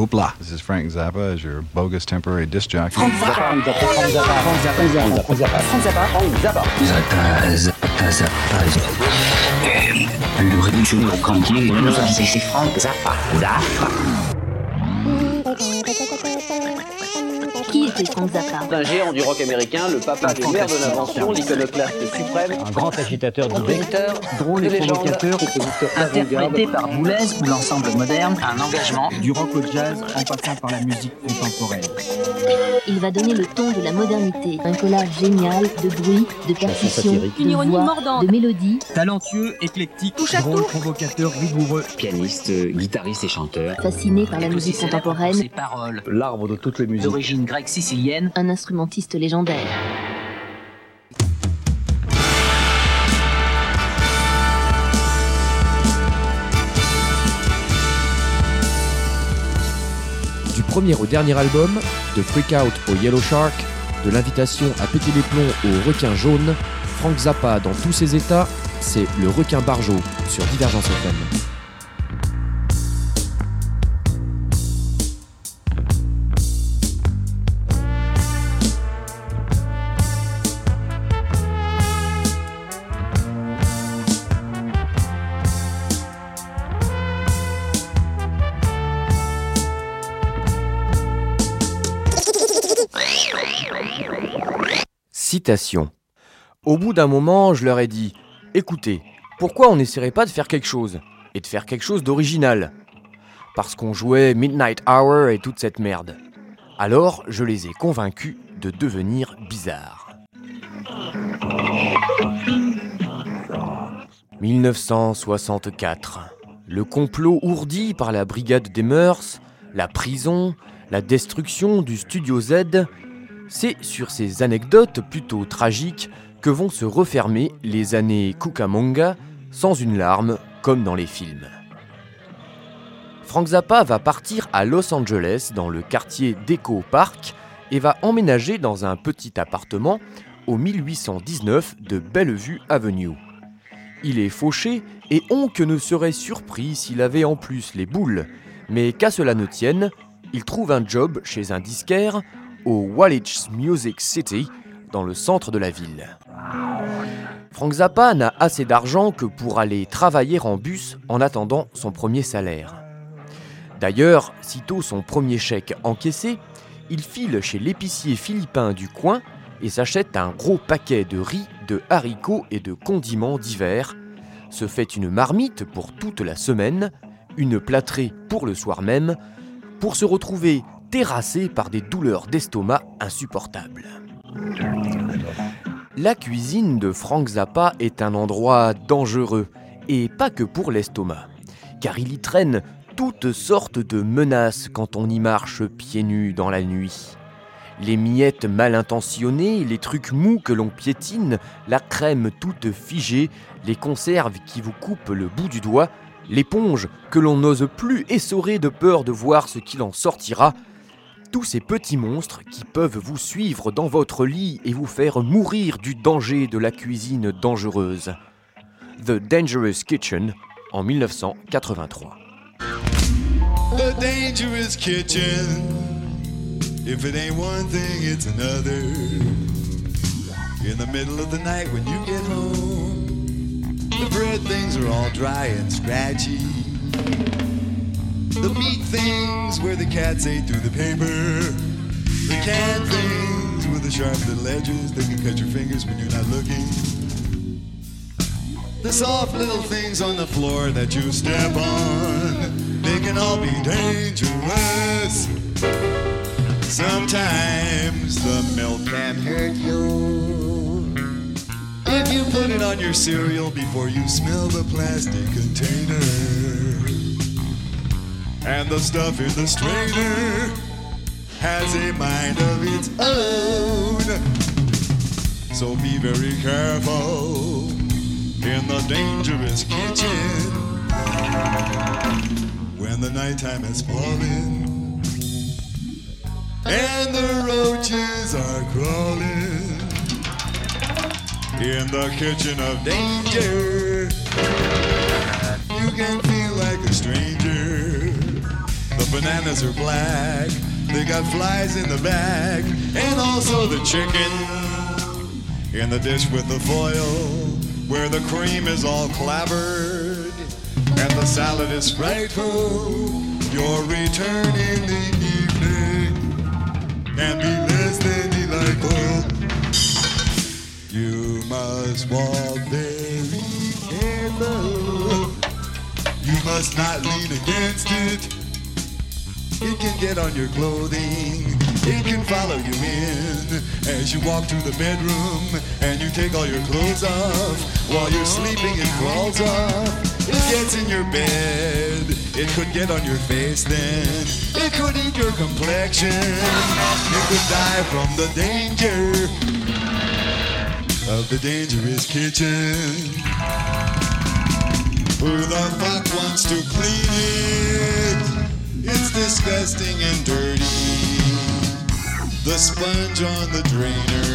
Hoopla. This is Frank Zappa as your bogus temporary disc jockey. Frank Zappa. Frank Zappa. Frank Zappa. Frank Zappa. Frank Zappa. Frank Zappa. Zappa. Zappa. Zappa. Le révolutionnaire au campier. C'est Frank Zappa. Zappa. Frank Zappa Un géant du rock américain, le papa des mères de l'invention, l'iconoclaste suprême, Un grand agitateur d'idées. Drôle et provocateur, Interprété par Boulez ou l'ensemble moderne, Un engagement. du rock au jazz en passant par la musique contemporaine. Il va donner le ton de la modernité. Un collage génial de bruits, de percussions, satirique. de Une ironie voix, mordante. de mélodies. Talentueux, éclectique, drôle, tout. provocateur, rigoureux. Pianiste, guitariste et chanteur. Fasciné par la musique Ses contemporaine, paroles, L'arbre de toutes les musiques. d'origine grecque sicilienne, un instrumentiste légendaire. Du premier au dernier album, de Freak Out au Yellow Shark, de l'invitation à péter les plombs au requin jaune, Frank Zappa dans tous ses états, c'est le requin barjo sur Divergence FM. Au bout d'un moment, je leur ai dit Écoutez, pourquoi on n'essaierait pas de faire quelque chose Et de faire quelque chose d'original? Parce qu'on jouait Midnight Hour et toute cette merde. Alors, je les ai convaincus de devenir bizarres. 1964. Le complot ourdi par la brigade des mœurs, la prison, la destruction du Studio Z, c'est sur ces anecdotes plutôt tragiques que vont se refermer les années Cucamonga sans une larme comme dans les films. Frank Zappa va partir à Los Angeles dans le quartier d'Echo Park et va emménager dans un petit appartement au 1819 de Bellevue Avenue. Il est fauché et on que ne serait surpris s'il avait en plus les boules, mais qu'à cela ne tienne, il trouve un job chez un disquaire au Wallich Music City, dans le centre de la ville. Frank Zappa n'a assez d'argent que pour aller travailler en bus en attendant son premier salaire. D'ailleurs, sitôt son premier chèque encaissé, il file chez l'épicier philippin du coin et s'achète un gros paquet de riz, de haricots et de condiments divers, se fait une marmite pour toute la semaine, une plâtrée pour le soir même, pour se retrouver terrassé par des douleurs d'estomac insupportables. La cuisine de Frank Zappa est un endroit dangereux, et pas que pour l'estomac, car il y traîne toutes sortes de menaces quand on y marche pieds nus dans la nuit. Les miettes mal intentionnées, les trucs mous que l'on piétine, la crème toute figée, les conserves qui vous coupent le bout du doigt, l'éponge que l'on n'ose plus essorer de peur de voir ce qu'il en sortira, tous ces petits monstres qui peuvent vous suivre dans votre lit et vous faire mourir du danger de la cuisine dangereuse. The Dangerous Kitchen en 1983. The dangerous kitchen. If it ain't one thing, it's another. In the middle of the night when you get home, the bread things are all dry and scratchy. The meat things where the cats ate through the paper. The canned things with the sharp little edges that can cut your fingers when you're not looking. The soft little things on the floor that you step on, they can all be dangerous. Sometimes the milk can hurt you. If you put it on your cereal before you smell the plastic container. And the stuff in the strainer has a mind of its own. So be very careful in the dangerous kitchen when the nighttime is falling and the roaches are crawling in the kitchen of danger. You can feel like a stranger. Bananas are black. They got flies in the bag, and also the chicken in the dish with the foil, where the cream is all clabbered, and the salad is frightful. Your return in the evening can be less than delightful. You must walk very careful. You must not lean against it. It can get on your clothing. It can follow you in as you walk to the bedroom and you take all your clothes off. While you're sleeping, it crawls up. It gets in your bed. It could get on your face then. It could eat your complexion. You could die from the danger of the dangerous kitchen. Who the fuck wants to clean it? It's disgusting and dirty. The sponge on the drainer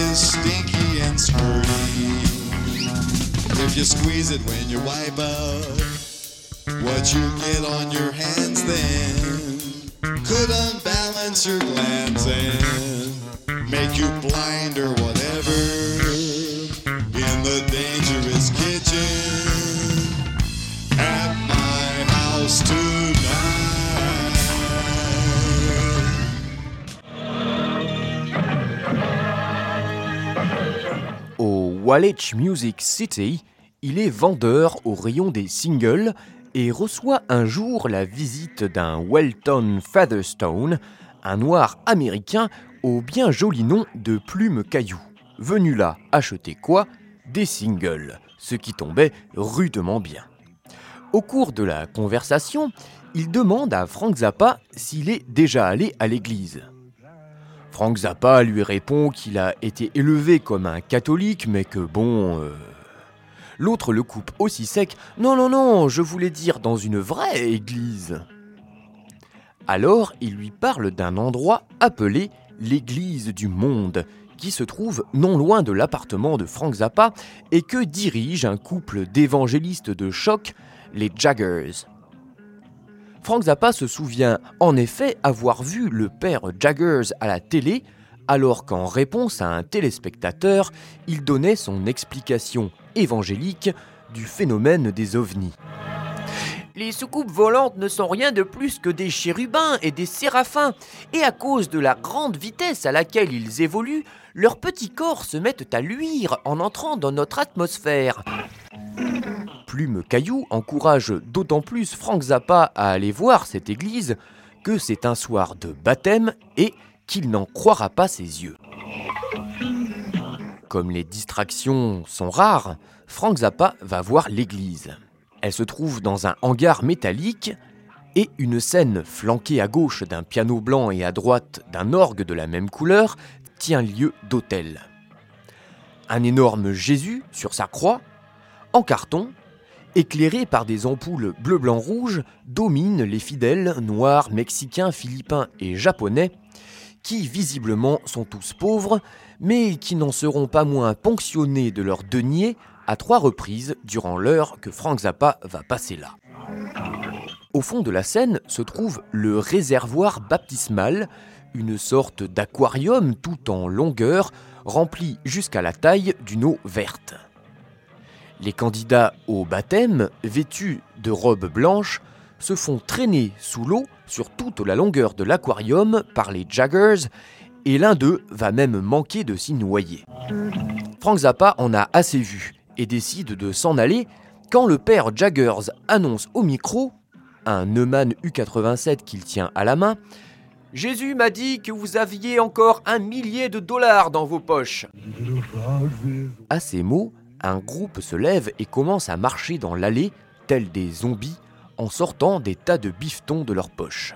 is stinky and squirty. If you squeeze it when you wipe out, what you get on your hands then could unbalance your glands and make you blind or whatever in the dangerous kitchen Au Wallach Music City, il est vendeur au rayon des singles et reçoit un jour la visite d'un Welton Featherstone, un noir américain au bien joli nom de Plume Caillou. Venu là acheter quoi? Des singles, ce qui tombait rudement bien. Au cours de la conversation, il demande à Frank Zappa s'il est déjà allé à l'église. Frank Zappa lui répond qu'il a été élevé comme un catholique, mais que bon... euh, L'autre le coupe aussi sec. Non, non, non, je voulais dire dans une vraie église. Alors il lui parle d'un endroit appelé l'église du monde, qui se trouve non loin de l'appartement de Frank Zappa et que dirige un couple d'évangélistes de choc, les Jaggers. Frank Zappa se souvient en effet avoir vu le père Jaggers à la télé, alors qu'en réponse à un téléspectateur, il donnait son explication évangélique du phénomène des ovnis. Les soucoupes volantes ne sont rien de plus que des chérubins et des séraphins, et à cause de la grande vitesse à laquelle ils évoluent, leurs petits corps se mettent à luire en entrant dans notre atmosphère. Plume Caillou encourage d'autant plus Frank Zappa à aller voir cette église que c'est un soir de baptême et qu'il n'en croira pas ses yeux. Comme les distractions sont rares, Frank Zappa va voir l'église. Elle se trouve dans un hangar métallique et une scène flanquée à gauche d'un piano blanc et à droite d'un orgue de la même couleur tient lieu d'autel. Un énorme Jésus sur sa croix, en carton, éclairé par des ampoules bleu-blanc-rouge, domine les fidèles noirs, mexicains, philippins et japonais, qui visiblement sont tous pauvres, mais qui n'en seront pas moins ponctionnés de leur denier à trois reprises durant l'heure que Frank Zappa va passer là. Au fond de la scène se trouve le réservoir baptismal, une sorte d'aquarium tout en longueur, rempli jusqu'à la taille d'une eau verte. Les candidats au baptême, vêtus de robes blanches, se font traîner sous l'eau sur toute la longueur de l'aquarium par les Jaggers, et l'un d'eux va même manquer de s'y noyer. Frank Zappa en a assez vu et décide de s'en aller quand le père Jaggers annonce au micro, un Neumann U87 qu'il tient à la main, Jésus m'a dit que vous aviez encore un millier de dollars dans vos poches. À ces mots, un groupe se lève et commence à marcher dans l'allée, tels des zombies, en sortant des tas de bifetons de leurs poches.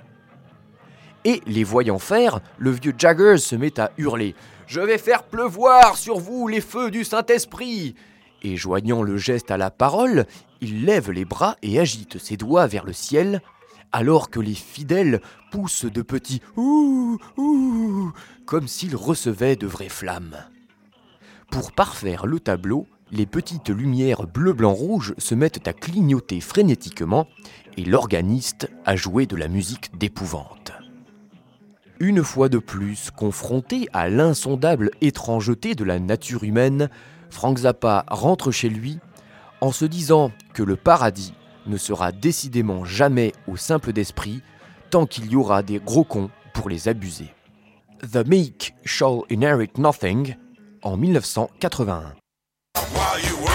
Et les voyant faire, le vieux Jaggers se met à hurler Je vais faire pleuvoir sur vous les feux du Saint-Esprit Et joignant le geste à la parole, il lève les bras et agite ses doigts vers le ciel, alors que les fidèles poussent de petits Ouh Ouh comme s'ils recevaient de vraies flammes. Pour parfaire le tableau, les petites lumières bleu-blanc-rouge se mettent à clignoter frénétiquement et l'organiste à jouer de la musique d'épouvante. Une fois de plus, confronté à l'insondable étrangeté de la nature humaine, Frank Zappa rentre chez lui en se disant que le paradis ne sera décidément jamais au simple d'esprit tant qu'il y aura des gros cons pour les abuser. The Meek Shall Inherit Nothing en 1981. While you work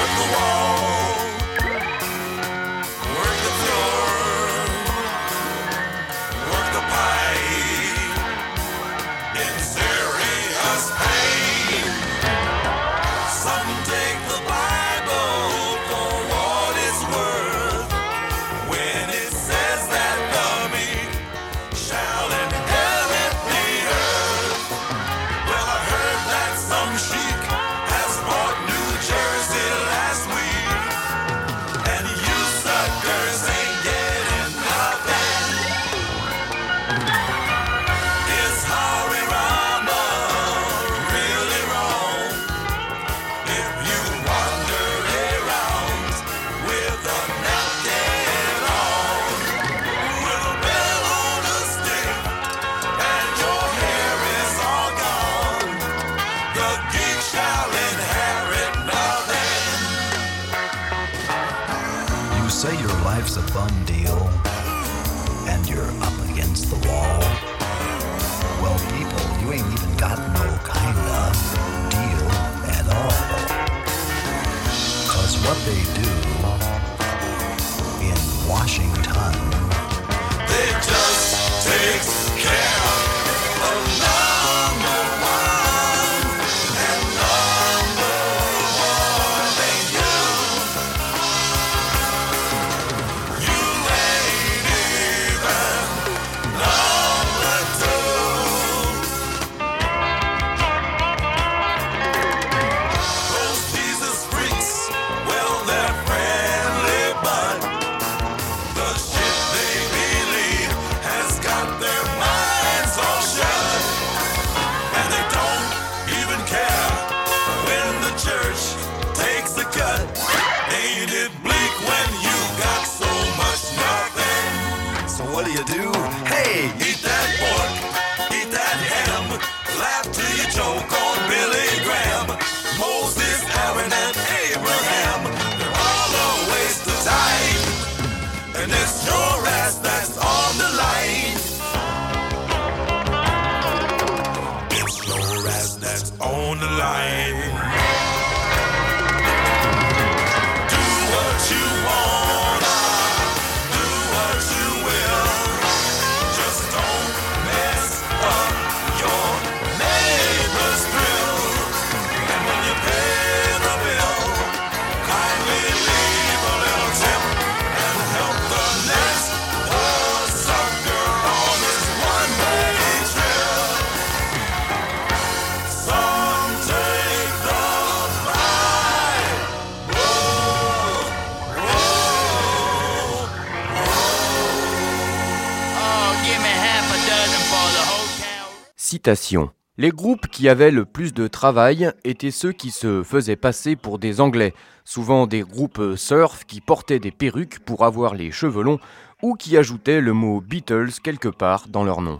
Les groupes qui avaient le plus de travail étaient ceux qui se faisaient passer pour des Anglais, souvent des groupes surf qui portaient des perruques pour avoir les cheveux longs ou qui ajoutaient le mot Beatles quelque part dans leur nom.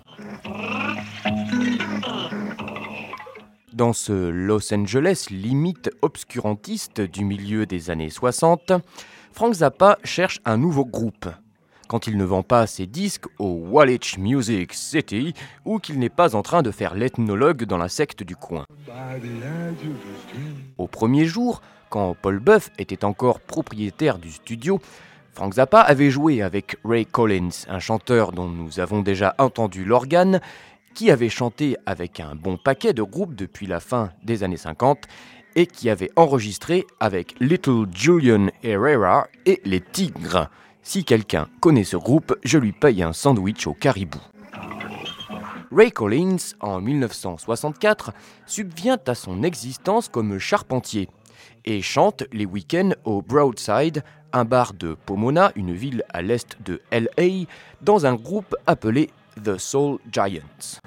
Dans ce Los Angeles limite obscurantiste du milieu des années 60, Frank Zappa cherche un nouveau groupe. Quand il ne vend pas ses disques au Wallich Music City ou qu'il n'est pas en train de faire l'ethnologue dans la secte du coin. Au premier jour, quand Paul Buff était encore propriétaire du studio, Frank Zappa avait joué avec Ray Collins, un chanteur dont nous avons déjà entendu l'organe, qui avait chanté avec un bon paquet de groupes depuis la fin des années 50 et qui avait enregistré avec Little Julian Herrera et les Tigres. Si quelqu'un connaît ce groupe, je lui paye un sandwich au caribou. Ray Collins, en 1964, subvient à son existence comme charpentier et chante les week-ends au Broadside, un bar de Pomona, une ville à l'est de LA, dans un groupe appelé The Soul Giants.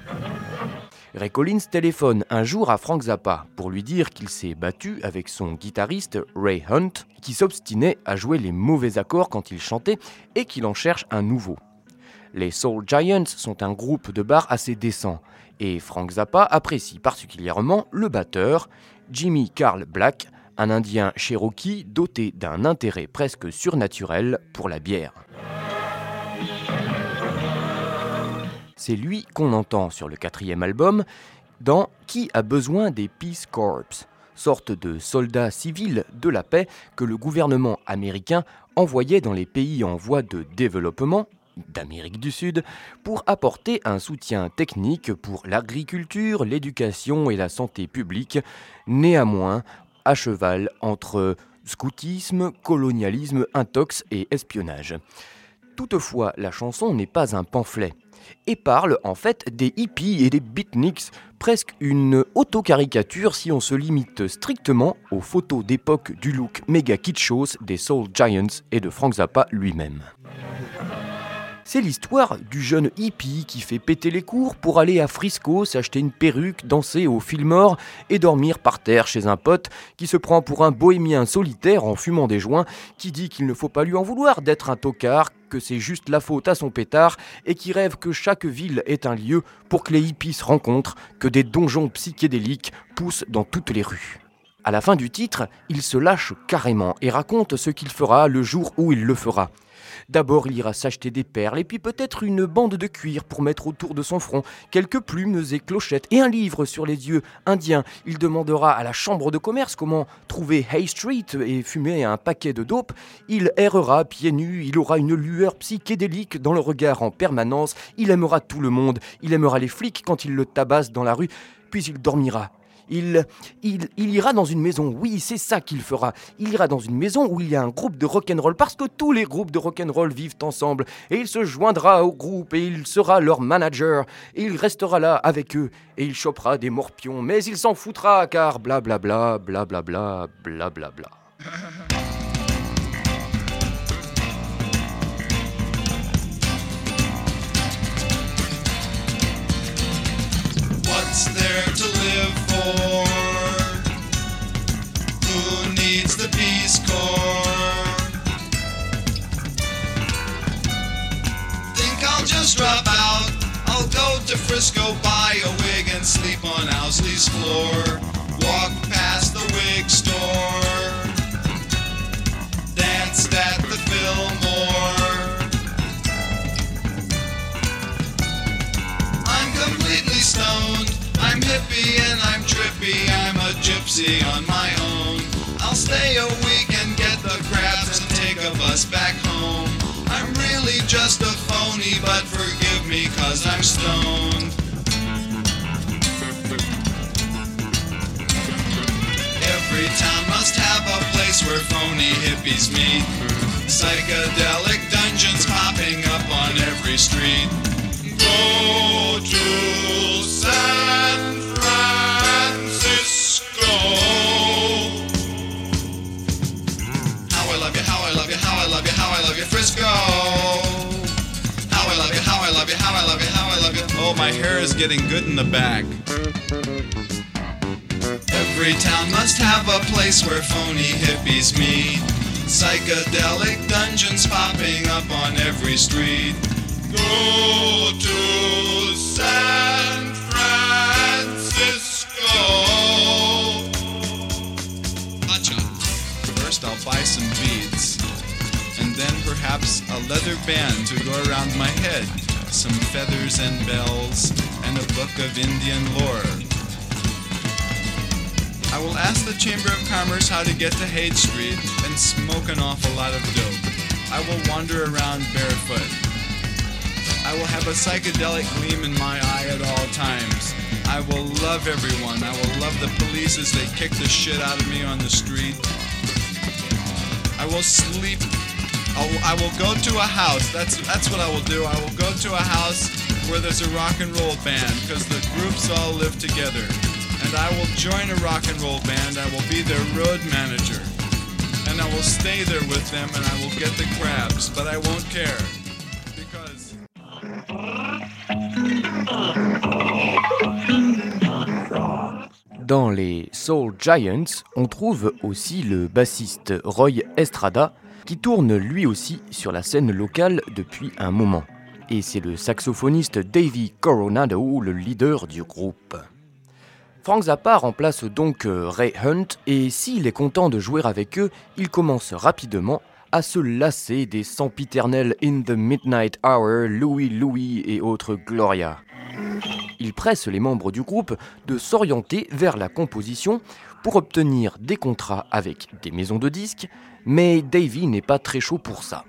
Ray Collins téléphone un jour à Frank Zappa pour lui dire qu'il s'est battu avec son guitariste Ray Hunt, qui s'obstinait à jouer les mauvais accords quand il chantait et qu'il en cherche un nouveau. Les Soul Giants sont un groupe de bar assez décent, et Frank Zappa apprécie particulièrement le batteur, Jimmy Carl Black, un Indien cherokee doté d'un intérêt presque surnaturel pour la bière. C'est lui qu'on entend sur le quatrième album dans Qui a besoin des Peace Corps, sorte de soldats civils de la paix que le gouvernement américain envoyait dans les pays en voie de développement d'Amérique du Sud pour apporter un soutien technique pour l'agriculture, l'éducation et la santé publique, néanmoins à cheval entre scoutisme, colonialisme, intox et espionnage. Toutefois, la chanson n'est pas un pamphlet et parle en fait des hippies et des beatniks, presque une auto-caricature si on se limite strictement aux photos d'époque du look méga kitschos des Soul Giants et de Frank Zappa lui-même. C'est l'histoire du jeune hippie qui fait péter les cours pour aller à Frisco s'acheter une perruque, danser au Fillmore et dormir par terre chez un pote qui se prend pour un bohémien solitaire en fumant des joints, qui dit qu'il ne faut pas lui en vouloir d'être un tocard, que c'est juste la faute à son pétard et qui rêve que chaque ville est un lieu pour que les hippies se rencontrent, que des donjons psychédéliques poussent dans toutes les rues. À la fin du titre, il se lâche carrément et raconte ce qu'il fera le jour où il le fera. D'abord, il ira s'acheter des perles et puis peut-être une bande de cuir pour mettre autour de son front, quelques plumes et clochettes et un livre sur les dieux indiens. Il demandera à la chambre de commerce comment trouver Hay Street et fumer un paquet de dope. Il errera pieds nus, il aura une lueur psychédélique dans le regard en permanence. Il aimera tout le monde, il aimera les flics quand ils le tabassent dans la rue, puis il dormira il, il, ira dans une maison, oui, c'est ça qu'il fera. Il ira dans une maison où il y a un groupe de rock'n'roll, parce que tous les groupes de rock'n'roll vivent ensemble, et il se joindra au groupe, et il sera leur manager, et il restera là avec eux, et il chopera des morpions, mais il s'en foutra, car blablabla, blablabla, blablabla. What's there to live for? Who needs the Peace Corps? Think I'll just drop out. I'll go to Frisco, buy a wig, and sleep on Owsley's floor. Walk past the wig store. Danced at the Fillmore. Hippie and I'm trippy. I'm a gypsy on my own. I'll stay a week and get the crabs and take a bus back home. I'm really just a phony, but forgive me cause I'm stoned. Every town must have a place where phony hippies meet. Psychedelic dungeons popping up on every street. Go to San you, how I love you, Frisco. How I love you, how I love you, how I love you, how I love you. Oh, my hair is getting good in the back. Every town must have a place where phony hippies meet. Psychedelic dungeons popping up on every street. Go to San perhaps a leather band to go around my head, some feathers and bells, and a book of Indian lore. I will ask the Chamber of Commerce how to get to Haight Street and smoke an awful lot of dope. I will wander around barefoot. I will have a psychedelic gleam in my eye at all times. I will love everyone. I will love the police as they kick the shit out of me on the street. I will sleep. I will go to a house. That's that's what I will do. I will go to a house where there's a rock and roll band because the groups all live together. And I will join a rock and roll band. I will be their road manager. And I will stay there with them and I will get the crabs, but I won't care. Because Dans les Soul Giants, on trouve aussi le bassiste Roy Estrada, qui tourne lui aussi sur la scène locale depuis un moment. Et c'est le saxophoniste Davey Coronado, le leader du groupe. Frank Zappa remplace donc euh, Ray Hunt, et s'il est content de jouer avec eux, il commence rapidement à se lasser des sempiternels In the Midnight Hour, Louis Louis et autres Gloria. Il presse les membres du groupe de s'orienter vers la composition pour obtenir des contrats avec des maisons de disques, mais Davy n'est pas très chaud pour ça.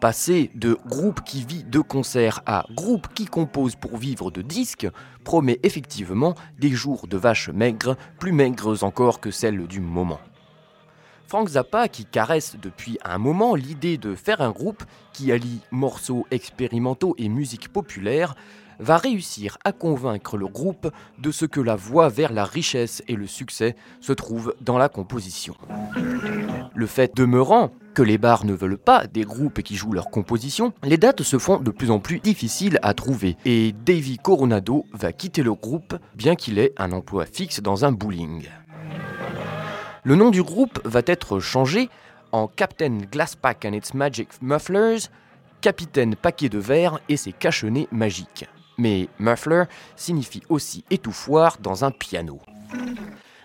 Passer de groupe qui vit de concerts à groupe qui compose pour vivre de disques promet effectivement des jours de vaches maigres, plus maigres encore que celles du moment. Frank Zappa, qui caresse depuis un moment l'idée de faire un groupe qui allie morceaux expérimentaux et musique populaire, va réussir à convaincre le groupe de ce que la voie vers la richesse et le succès se trouve dans la composition. Le fait demeurant que les bars ne veulent pas des groupes qui jouent leur composition, les dates se font de plus en plus difficiles à trouver et Davy Coronado va quitter le groupe bien qu'il ait un emploi fixe dans un bowling. Le nom du groupe va être changé en Captain Glasspack and its Magic Mufflers, Capitaine Paquet de Verre et ses cachonnets magiques. Mais muffler signifie aussi étouffoir dans un piano.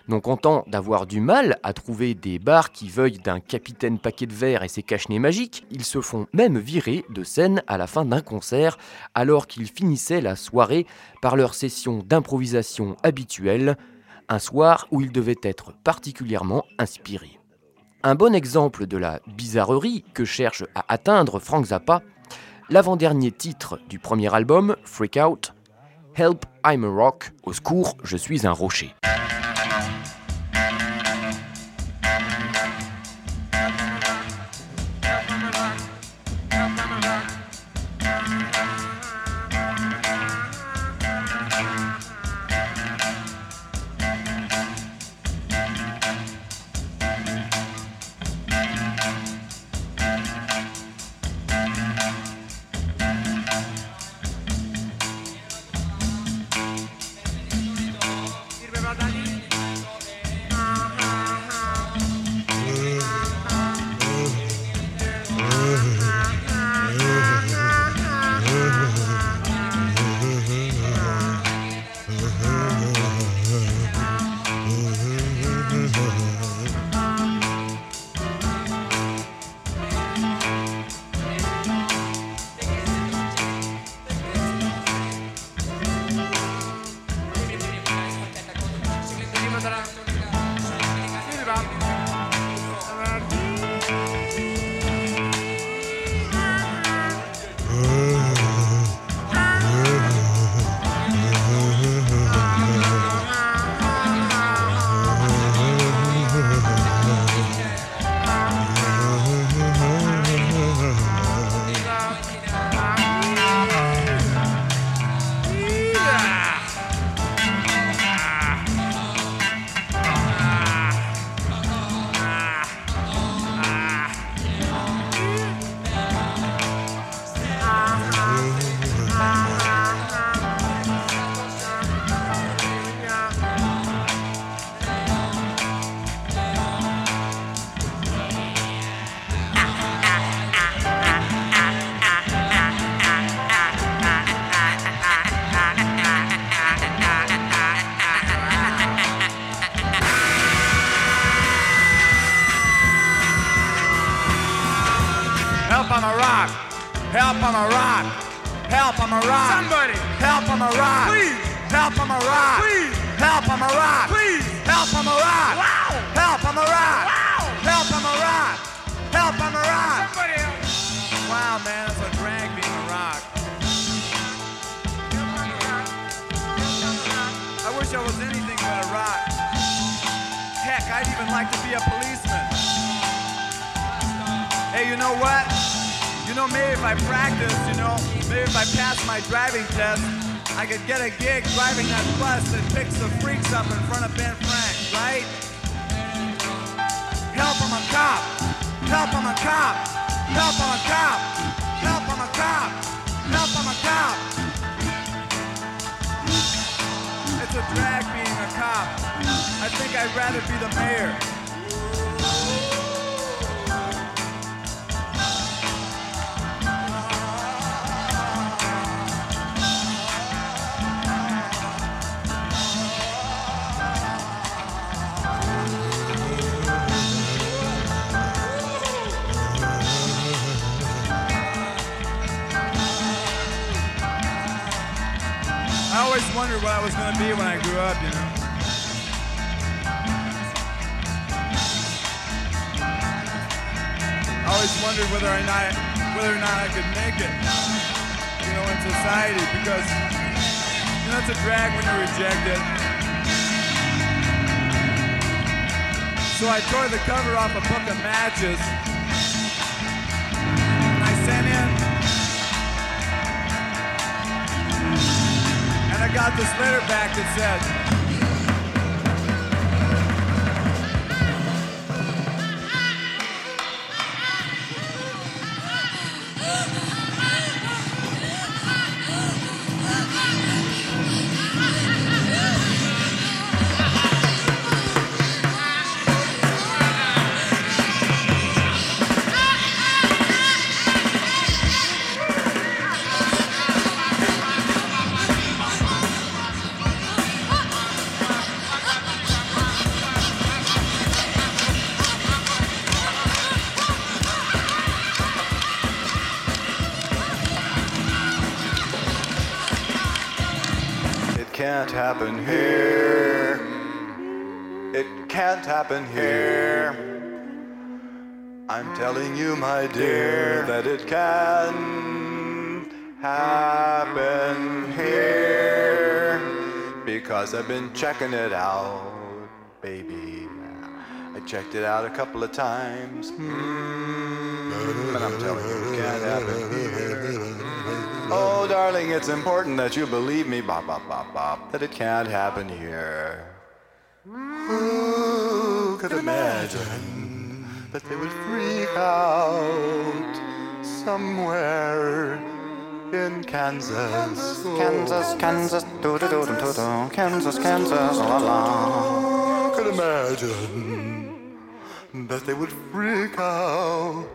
Non content d'avoir du mal à trouver des bars qui veuillent d'un capitaine paquet de verre et ses cachenets magiques, ils se font même virer de scène à la fin d'un concert alors qu'ils finissaient la soirée par leur session d'improvisation habituelle, un soir où ils devaient être particulièrement inspirés. Un bon exemple de la bizarrerie que cherche à atteindre Frank Zappa, l'avant-dernier titre du premier album, Freak Out, Help I'm a Rock, au secours, je suis un rocher. Know what? You know, maybe if I practice, you know, maybe if I pass my driving test, I could get a gig driving that bus that picks the freaks up in front of Ben Frank, right? Help, I'm a cop. Help, I'm a cop. Help, I'm a cop. Help, I'm a cop. Help, I'm a cop. It's a drag being a cop. I think I'd rather be the mayor. Always wondered what I was going to be when I grew up, you know. I always wondered whether or not whether or not I could make it, you know, in society because you know it's a drag when you're rejected. So I tore the cover off a book of matches. Got this letter back that said, happen here. It can't happen here. I'm telling you, my dear, that it can happen here. Because I've been checking it out, baby. I checked it out a couple of times. Mm, and I'm telling you, it can't happen. Oh, darling, it's important that you believe me, bop, bop, bop, bop, that it can't happen here. Who could imagine that they would freak out somewhere in Kansas? Kansas, Kansas, do do do do do do, Kansas, Kansas, la la. Who could imagine that they would freak out?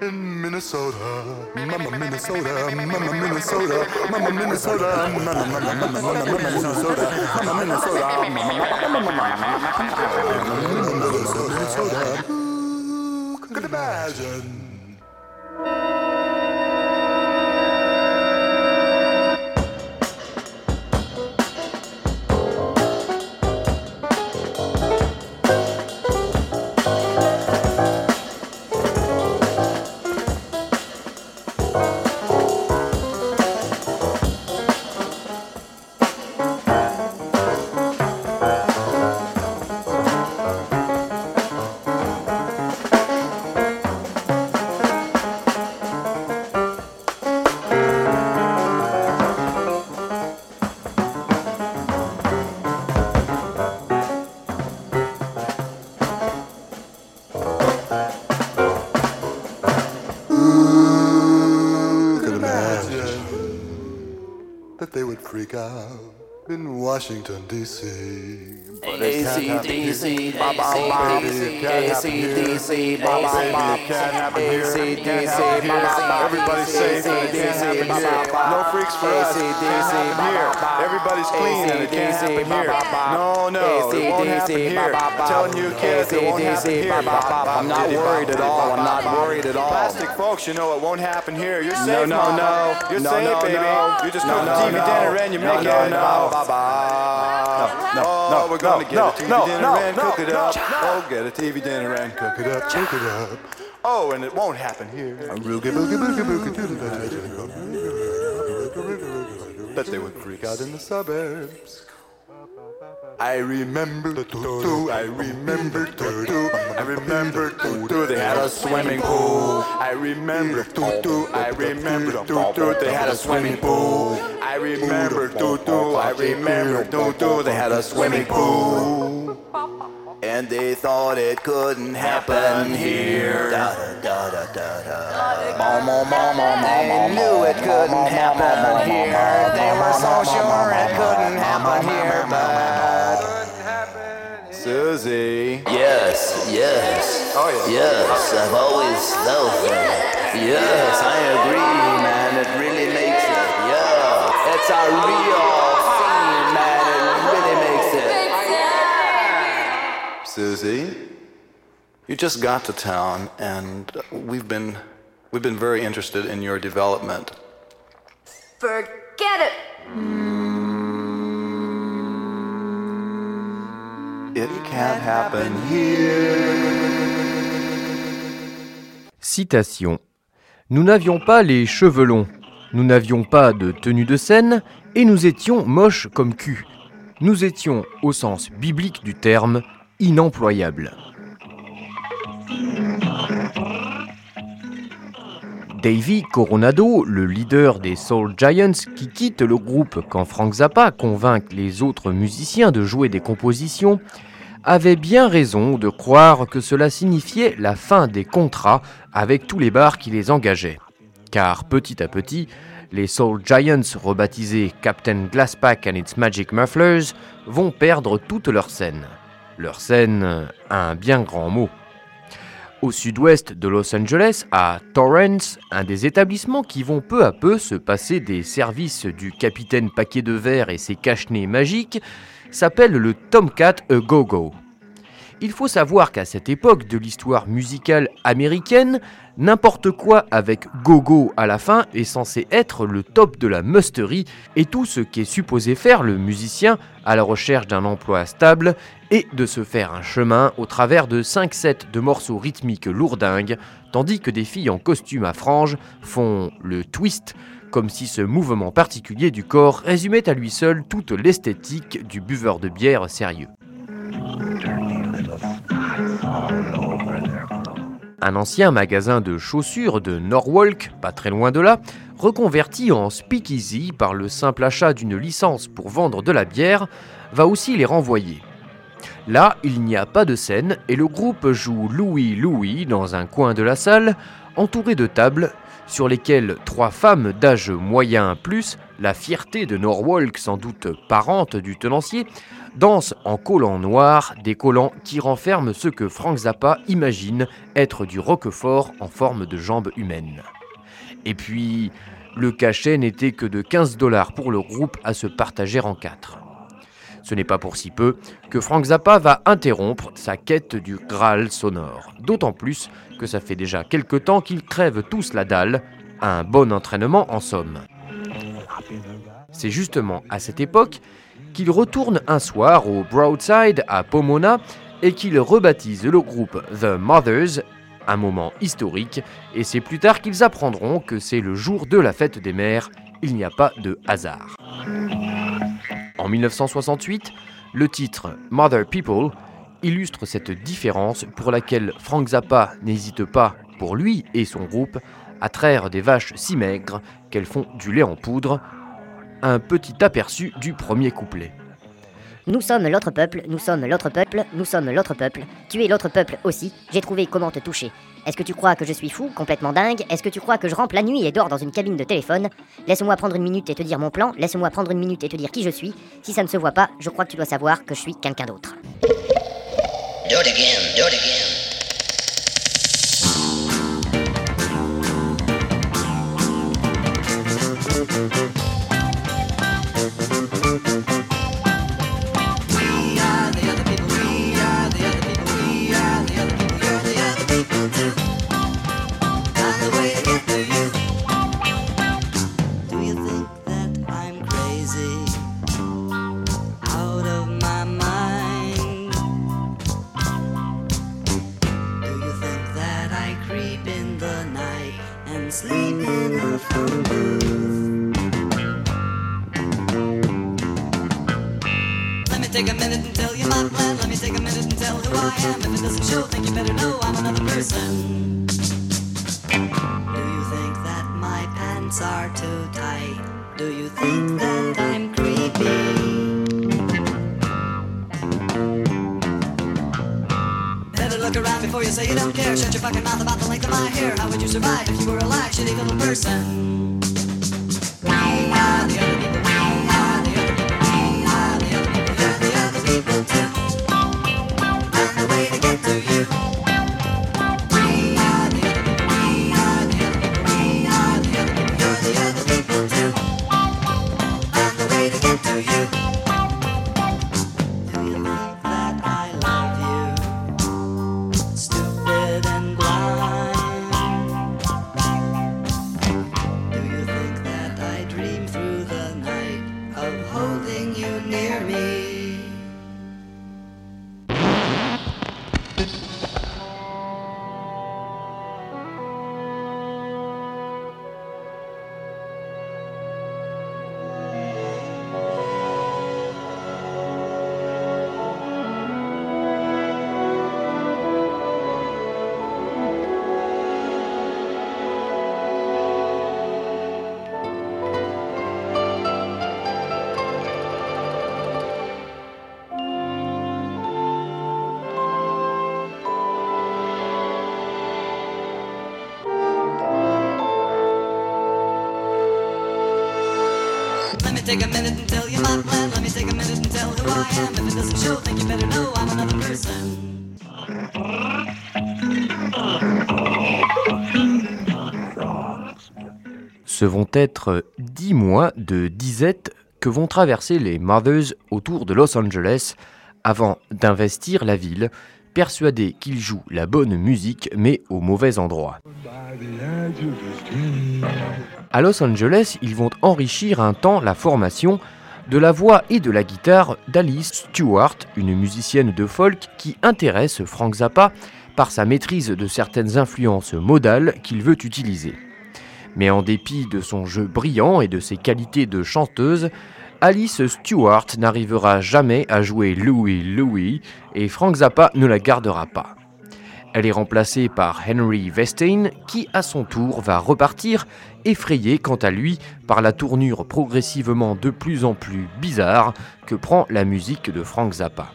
In Minnesota, Mama Minnesota, Mama Minnesota, Mama Minnesota, Mama Mama Mama Minnesota, Mama Minnesota, Mama Minnesota. Could imagine? Washington, D.C.? ACDC, ACDC, ACDC, Everybody safe and it can't here. No freaks for us. It here. Everybody's clean in it can't here. No, no, it won't happen here. I'm telling you kids, it won't happen here. I'm not worried at all. I'm not worried at all. Plastic folks, you know it won't happen here. You're safe, no, no, no. You're safe, baby. You just cook the TV dinner and you make it. No, no, no. No, no, no. We're gonna get it. TV no, dinner no, and no, cook it no. up. Oh, get a TV dinner and cook it up, cook it up. Oh, and it won't happen here. That they would freak out in the suburbs. I remember Tutu, I remember Tutu, I remember Tutu, they had a swimming pool. I remember Tutu, I remember Tutu, they had a swimming pool. I remember Tutu, I remember Tutu, they had a swimming pool. And they thought it couldn't happen here. Da, da, da, da, da. They knew it couldn't happen here. They were so sure it couldn't happen here, but Susie, Yes, yes. Oh, yes, I've always felt that. Yes, I agree, man. It really makes it. Yeah, it's a real Susie, you just got to town, and we've been we've been very interested in your development. Forget it. It can't happen here. Citation. Nous n'avions pas les cheveux longs, nous n'avions pas de tenue de scène, et nous étions moches comme cul. Nous étions, au sens biblique du terme, inemployables. Davy Coronado, le leader des Soul Giants, qui quitte le groupe quand Frank Zappa convainc les autres musiciens de jouer des compositions, avait bien raison de croire que cela signifiait la fin des contrats avec tous les bars qui les engageaient. Car petit à petit, les Soul Giants, rebaptisés Captain Glasspack and its Magic Mufflers, vont perdre toute leur scène. Leur scène, un bien grand mot. Au sud-ouest de Los Angeles, à Torrance, un des établissements qui vont peu à peu se passer des services du capitaine paquet de verre et ses cache-nez magiques, s'appelle le Tomcat A Go-Go. Il faut savoir qu'à cette époque de l'histoire musicale américaine, n'importe quoi avec go-go à la fin est censé être le top de la musterie et tout ce qu'est supposé faire le musicien à la recherche d'un emploi stable et de se faire un chemin au travers de 5 sets de morceaux rythmiques lourdingues, tandis que des filles en costume à franges font le twist, comme si ce mouvement particulier du corps résumait à lui seul toute l'esthétique du buveur de bière sérieux. Un ancien magasin de chaussures de Norwalk, pas très loin de là, reconverti en speakeasy par le simple achat d'une licence pour vendre de la bière, va aussi les renvoyer. Là, il n'y a pas de scène et le groupe joue Louis Louis dans un coin de la salle, entouré de tables sur lesquelles trois femmes d'âge moyen plus, la fierté de Norwalk sans doute parente du tenancier, dansent en collants noirs, des collants qui renferment ce que Frank Zappa imagine être du roquefort en forme de jambes humaines. Et puis, le cachet n'était que de 15 dollars pour le groupe à se partager en quatre. Ce n'est pas pour si peu que Frank Zappa va interrompre sa quête du Graal sonore, d'autant plus que ça fait déjà quelque temps qu'ils crèvent tous la dalle, un bon entraînement en somme. C'est justement à cette époque qu'il retourne un soir au Broadside à Pomona et qu'il rebaptise le groupe The Mothers, un moment historique, et c'est plus tard qu'ils apprendront que c'est le jour de la fête des mères, il n'y a pas de hasard. En 1968, le titre Mother People illustre cette différence pour laquelle Frank Zappa n'hésite pas, pour lui et son groupe, à traire des vaches si maigres qu'elles font du lait en poudre, un petit aperçu du premier couplet. Nous sommes l'autre peuple, nous sommes l'autre peuple, nous sommes l'autre peuple. Tu es l'autre peuple aussi. J'ai trouvé comment te toucher. Est-ce que tu crois que je suis fou, complètement dingue? Est-ce que tu crois que je rampe la nuit et dors dans une cabine de téléphone? Laisse-moi prendre une minute et te dire mon plan. Laisse-moi prendre une minute et te dire qui je suis. Si ça ne se voit pas, je crois que tu dois savoir que je suis quelqu'un d'autre. Do it again, do it again. Do Let me take a minute and tell you my plan. Let me take a minute and tell who I am. If it doesn't show, think you better know I'm another person. You say you don't care. Shut your fucking mouth about the length of my hair. How would you survive if you were a live, shitty little person? Ce vont être dix mois de disette que vont traverser les Mothers autour de Los Angeles avant d'investir la ville, persuadés qu'ils jouent la bonne musique mais au mauvais endroit. À Los Angeles, ils vont enrichir un temps la formation de la voix et de la guitare d'Alice Stewart, une musicienne de folk qui intéresse Frank Zappa par sa maîtrise de certaines influences modales qu'il veut utiliser. Mais en dépit de son jeu brillant et de ses qualités de chanteuse, Alice Stewart n'arrivera jamais à jouer Louis Louis et Frank Zappa ne la gardera pas. Elle est remplacée par Henry Westain qui à son tour va repartir effrayé quant à lui par la tournure progressivement de plus en plus bizarre que prend la musique de Frank Zappa.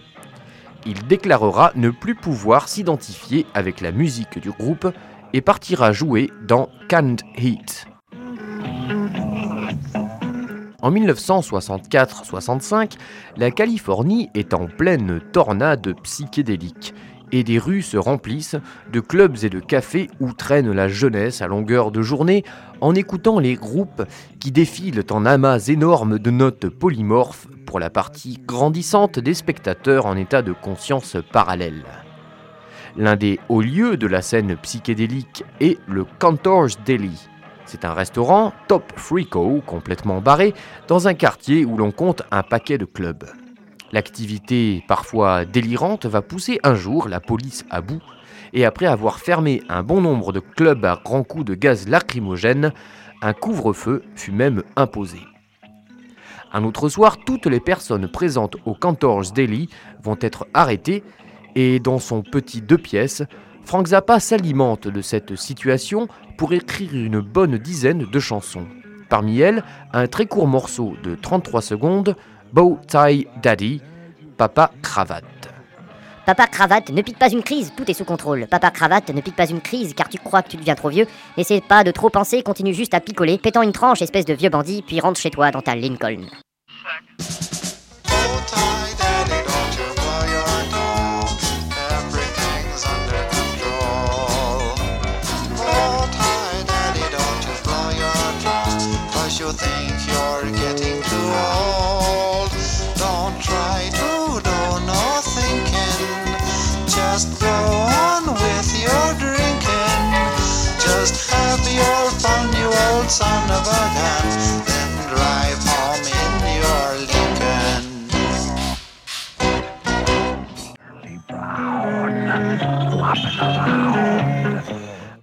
Il déclarera ne plus pouvoir s'identifier avec la musique du groupe et partira jouer dans Canned Heat. En 1964-65, la Californie est en pleine tornade psychédélique et des rues se remplissent de clubs et de cafés où traîne la jeunesse à longueur de journée en écoutant les groupes qui défilent en amas énormes de notes polymorphes pour la partie grandissante des spectateurs en état de conscience parallèle. L'un des hauts lieux de la scène psychédélique est le Cantor's Deli. C'est un restaurant top freako, complètement barré, dans un quartier où l'on compte un paquet de clubs. L'activité parfois délirante va pousser un jour la police à bout, et après avoir fermé un bon nombre de clubs à grands coups de gaz lacrymogène, un couvre-feu fut même imposé. Un autre soir, toutes les personnes présentes au Cantor's Deli vont être arrêtées, et dans son petit deux pièces, Frank Zappa s'alimente de cette situation pour écrire une bonne dizaine de chansons. Parmi elles, un très court morceau de 33 secondes, Bow Tie Daddy, Papa Cravate. Papa Cravate, ne pique pas une crise, tout est sous contrôle. Papa Cravate, ne pique pas une crise car tu crois que tu deviens trop vieux. N'essaie pas de trop penser, continue juste à picoler, pétant une tranche, espèce de vieux bandit, puis rentre chez toi dans ta Lincoln. A.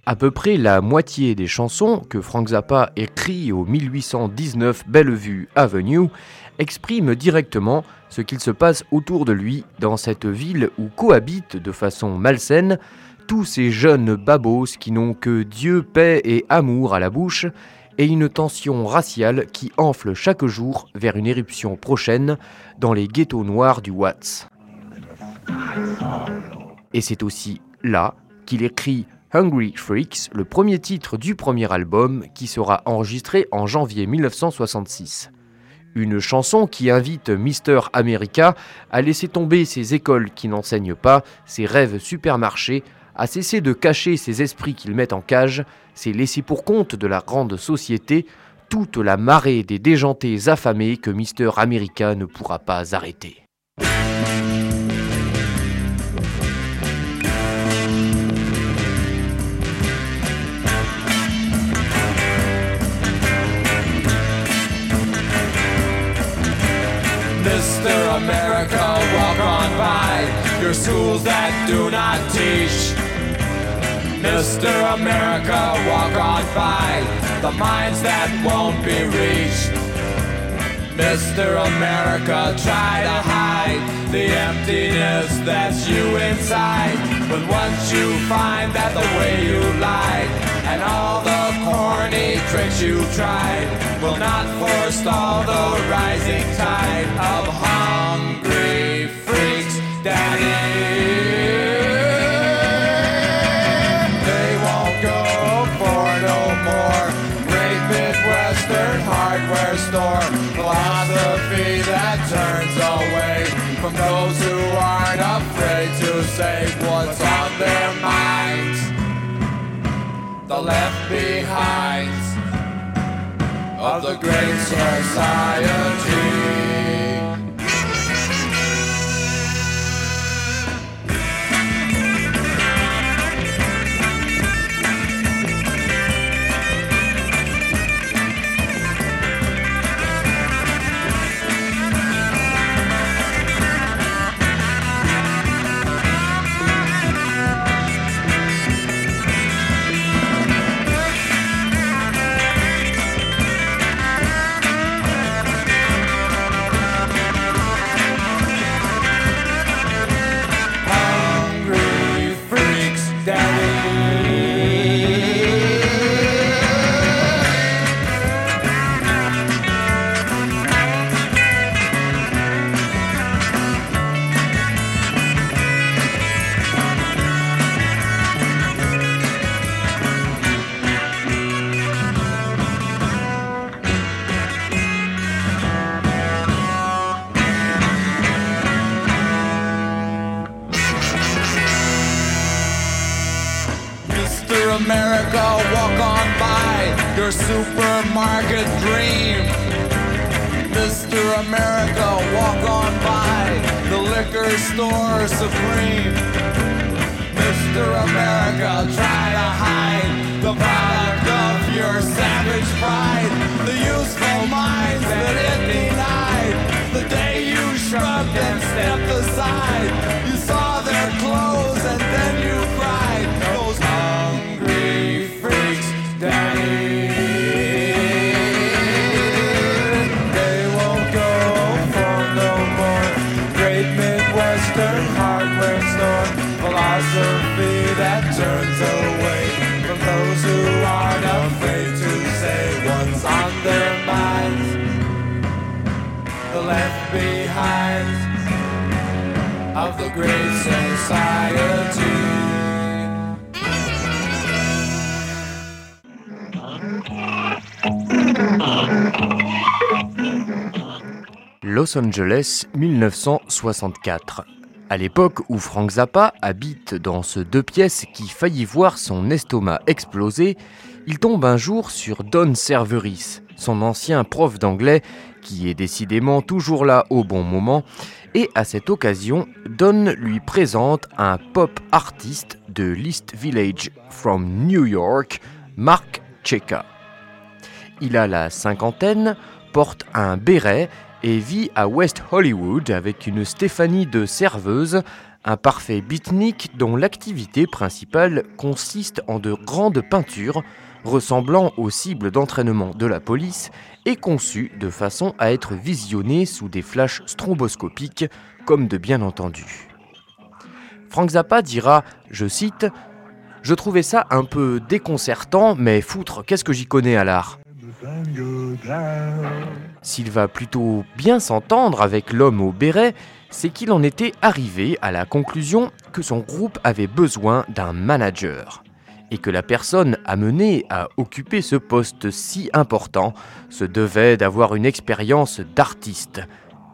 À peu près la moitié des chansons que Frank Zappa écrit au 1819 Bellevue Avenue expriment directement ce qu'il se passe autour de lui dans cette ville où cohabitent de façon malsaine tous ces jeunes babos qui n'ont que Dieu, paix et amour à la bouche et une tension raciale qui enfle chaque jour vers une éruption prochaine dans les ghettos noirs du Watts. Et c'est aussi là qu'il écrit Hungry Freaks, le premier titre du premier album qui sera enregistré en janvier 1966. Une chanson qui invite Mister America à laisser tomber ses écoles qui n'enseignent pas, ses rêves supermarchés, à cesser de cacher ses esprits qu'il met en cage, ses laissés pour compte de la grande société, toute la marée des déjantés affamés que Mister America ne pourra pas arrêter. Mr. America, walk on by your schools that do not teach. Mr. America, walk on by the minds that won't be reached. Mr. America, try to hide the emptiness that's you inside. But once you find that the way you lied and all the corny tricks you tried will not forestall the rising tide of hungry say what's on their minds. The left behinds of the great society. Great. Los Angeles 1964. À l'époque où Frank Zappa habite dans ce deux pièces qui faillit voir son estomac exploser, il tombe un jour sur Don Cerveris, son ancien prof d'anglais, qui est décidément toujours là au bon moment, et à cette occasion, Don lui présente un pop artiste de l'East Village from New York, Mark Cheka. Il a la cinquantaine, porte un béret et vit à West Hollywood avec une Stéphanie de serveuse, un parfait beatnik dont l'activité principale consiste en de grandes peintures ressemblant aux cibles d'entraînement de la police et conçues de façon à être visionnées sous des flashs stromboscopiques comme de bien entendu. Frank Zappa dira, je cite, Je trouvais ça un peu déconcertant, mais foutre, qu'est-ce que j'y connais à l'art S'il va plutôt bien s'entendre avec l'homme au béret, c'est qu'il en était arrivé à la conclusion que son groupe avait besoin d'un manager et que la personne amenée à occuper ce poste si important se devait d'avoir une expérience d'artiste.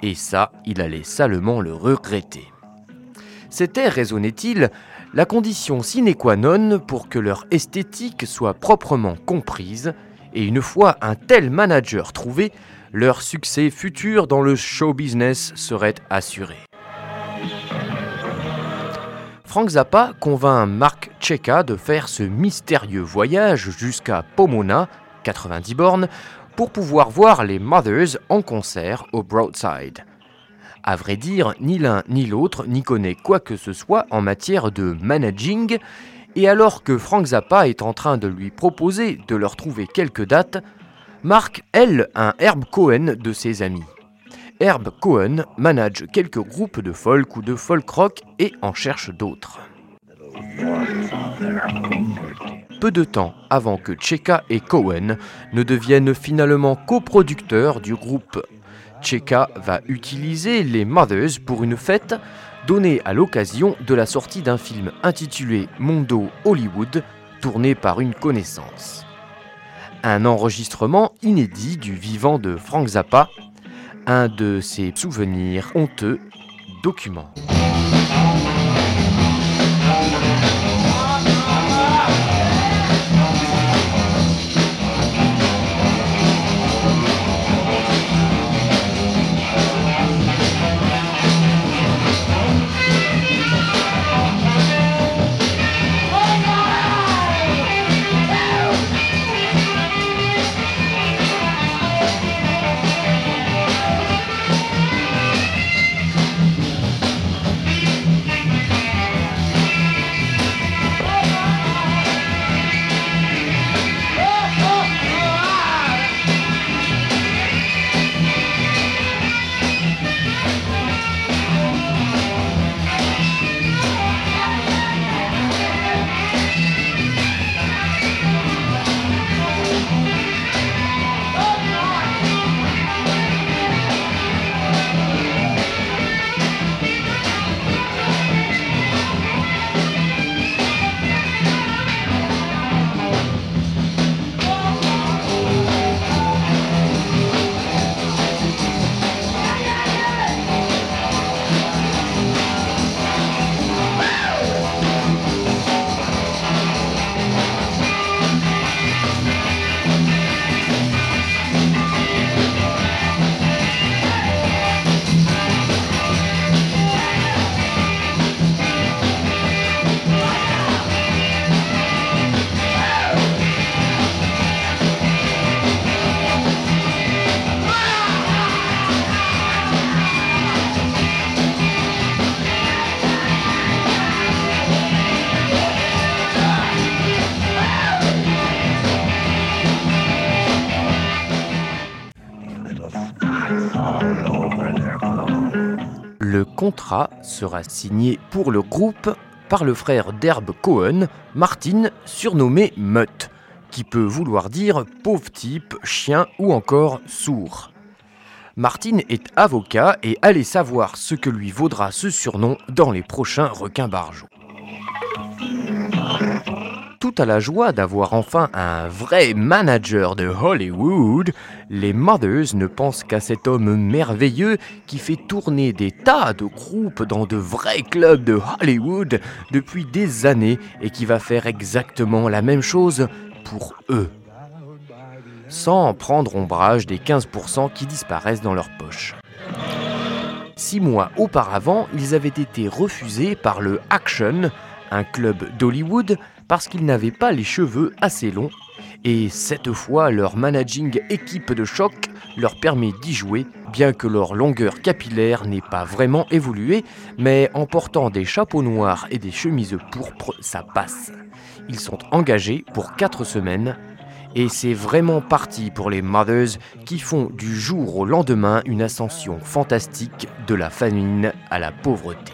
Et ça, il allait salement le regretter. C'était, raisonnait-il, la condition sine qua non pour que leur esthétique soit proprement comprise Et une fois un tel manager trouvé, leur succès futur dans le show business serait assuré. Frank Zappa convainc Mark Cheka de faire ce mystérieux voyage jusqu'à Pomona, 90 bornes, pour pouvoir voir les Mothers en concert au Broadside. À vrai dire, ni l'un ni l'autre n'y connaît quoi que ce soit en matière de managing, et alors que Frank Zappa est en train de lui proposer de leur trouver quelques dates, Mark, elle, un Herb Cohen de ses amis. Herb Cohen manage quelques groupes de folk ou de folk rock et en cherche d'autres. Peu de temps avant que Cheka et Cohen ne deviennent finalement coproducteurs du groupe, Cheka va utiliser les Mothers pour une fête donnée à l'occasion de la sortie d'un film intitulé Mondo Hollywood, tourné par une connaissance. Un enregistrement inédit du vivant de Frank Zappa, un de ses souvenirs honteux documents. Sera signé pour le groupe par le frère d'Herb Cohen, Martin, surnommé Mutt, qui peut vouloir dire pauvre type, chien ou encore sourd. Martin est avocat et allez savoir ce que lui vaudra ce surnom dans les prochains requins barjots. Tout à la joie d'avoir enfin un vrai manager de Hollywood, les Mothers ne pensent qu'à cet homme merveilleux qui fait tourner des tas de groupes dans de vrais clubs de Hollywood depuis des années et qui va faire exactement la même chose pour eux. Sans prendre ombrage des 15% qui disparaissent dans leur poche. Six mois auparavant, ils avaient été refusés par le Action, un club d'Hollywood, parce qu'ils n'avaient pas les cheveux assez longs. Et cette fois, leur managing équipe de choc leur permet d'y jouer, bien que leur longueur capillaire n'ait pas vraiment évolué, mais en portant des chapeaux noirs et des chemises pourpres, ça passe. Ils sont engagés pour 4 semaines, et c'est vraiment parti pour les Mothers qui font du jour au lendemain une ascension fantastique de la famine à la pauvreté.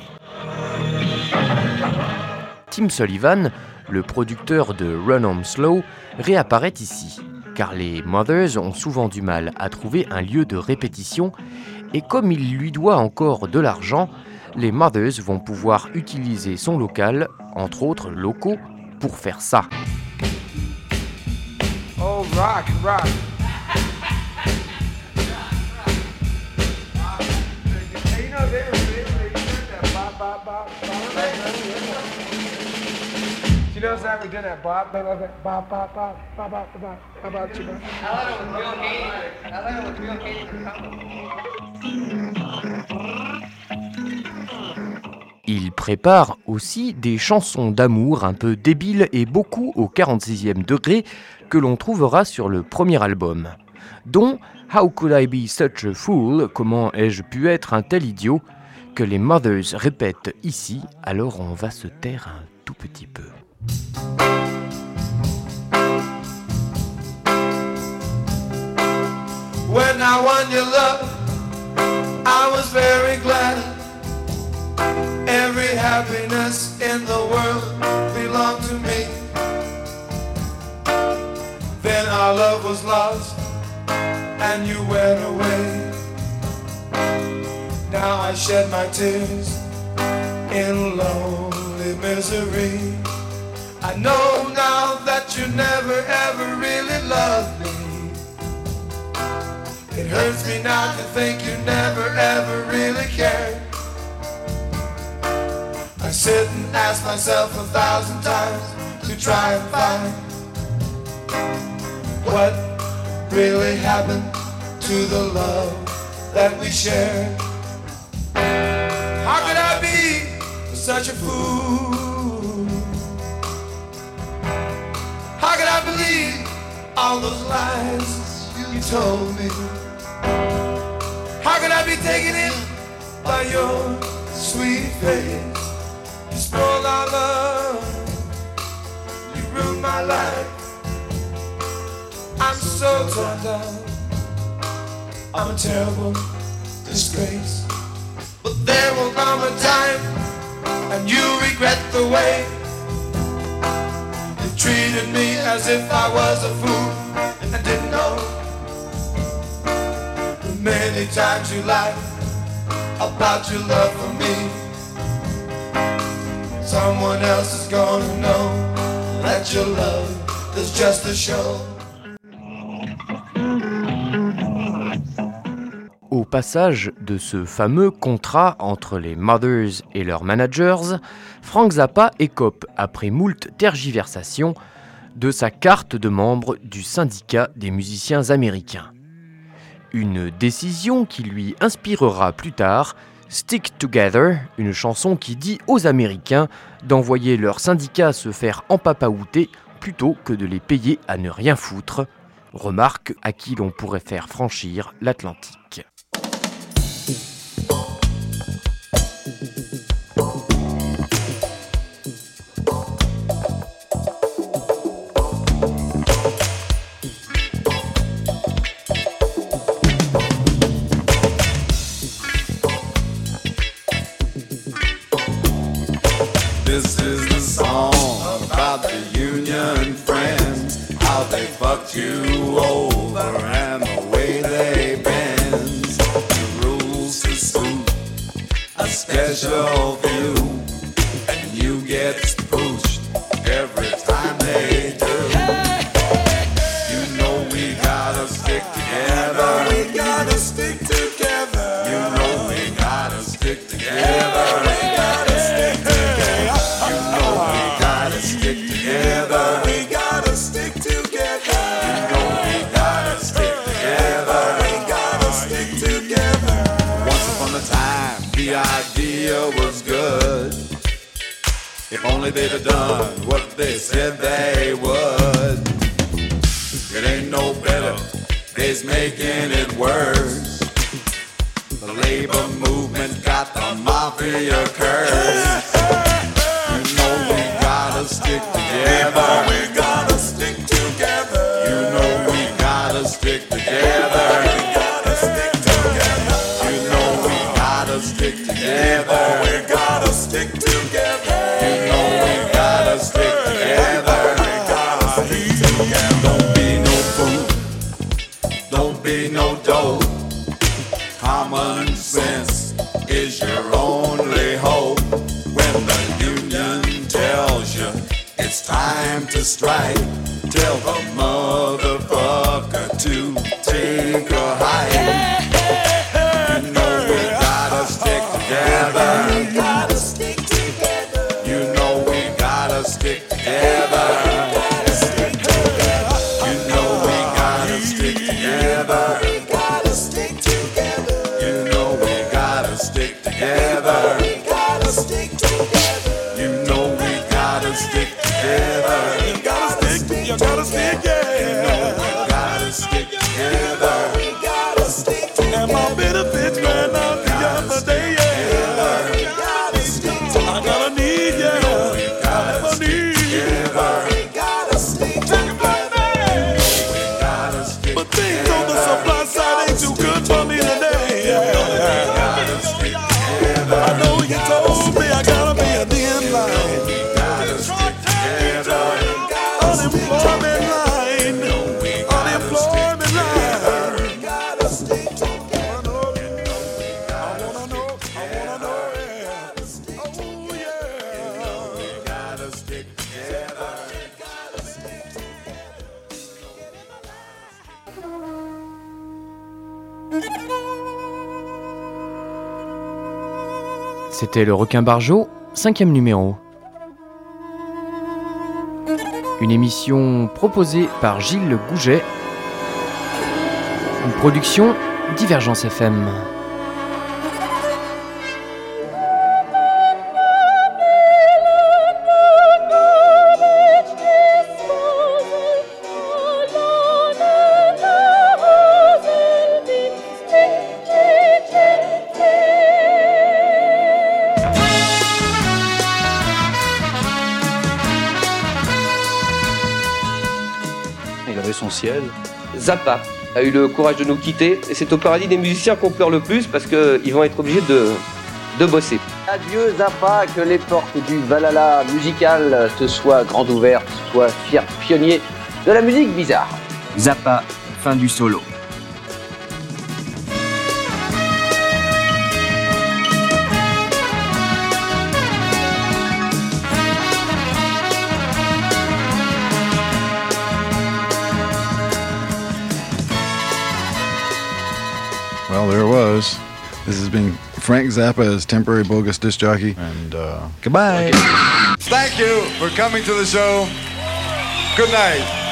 Tim Sullivan, le producteur de Run Home Slow, réapparaît ici, car les Mothers ont souvent du mal à trouver un lieu de répétition, et comme il lui doit encore de l'argent, les Mothers vont pouvoir utiliser son local, entre autres locaux, pour faire ça. Oh, know how we did that? Bob, Bob, Bob, Bob, Bob, Bob, Bob, Bob, Bob, How about you, Bob? I thought it was real Canadian. I thought it was real Canadian. Il prépare aussi des chansons d'amour un peu débiles et beaucoup au 46e degré que l'on trouvera sur le premier album, dont How Could I Be Such a Fool Comment ai-je pu être un tel idiot que les Mothers répètent ici, alors on va se taire un tout petit peu. When I won your love, I was very glad. Every happiness in the world belonged to me. Then our love was lost, and you went away. Now I shed my tears in lonely misery. I know now that you never ever really loved me. It hurts me now to think you never ever really cared. I sit and ask myself a thousand times to try and find what really happened to the love that we shared. How could I be such a fool? I believe all those lies you told me? How could I be taken in by your sweet face? You spoiled our love, you ruined my life. I'm so torn down, I'm a terrible disgrace. But there will come a time, and you regret the way treated me as if I was a fool and I didn't know. The many times you lied about your love for me. Someone else is gonna know that your love is just a show. Passage de ce fameux contrat entre les Mothers et leurs managers, Frank Zappa écope, après moult tergiversations, de sa carte de membre du syndicat des musiciens américains. Une décision qui lui inspirera plus tard Stick Together, une chanson qui dit aux Américains d'envoyer leur syndicat se faire empapaouter plutôt que de les payer à ne rien foutre, remarque à qui l'on pourrait faire franchir l'Atlantique. You over and the way they bend. The rules a special few, idea was good. If only they'd have done what they said they would. It ain't no better, they's making it worse. The labor movement got the mafia curse. C'était le requin Barjot, cinquième numéro. Une émission proposée par Gilles Gouget. Une production Divergence FM. Zappa a eu le courage de nous quitter et c'est au paradis des musiciens qu'on pleure le plus parce qu'ils vont être obligés de, de bosser. Adieu Zappa, que les portes du Valhalla musical te soient grandes ouvertes, sois fier pionnier de la musique bizarre. Zappa, fin du solo. Frank Zappa as temporary bogus disc jockey, and uh, goodbye. Thank you for coming to the show. Good night.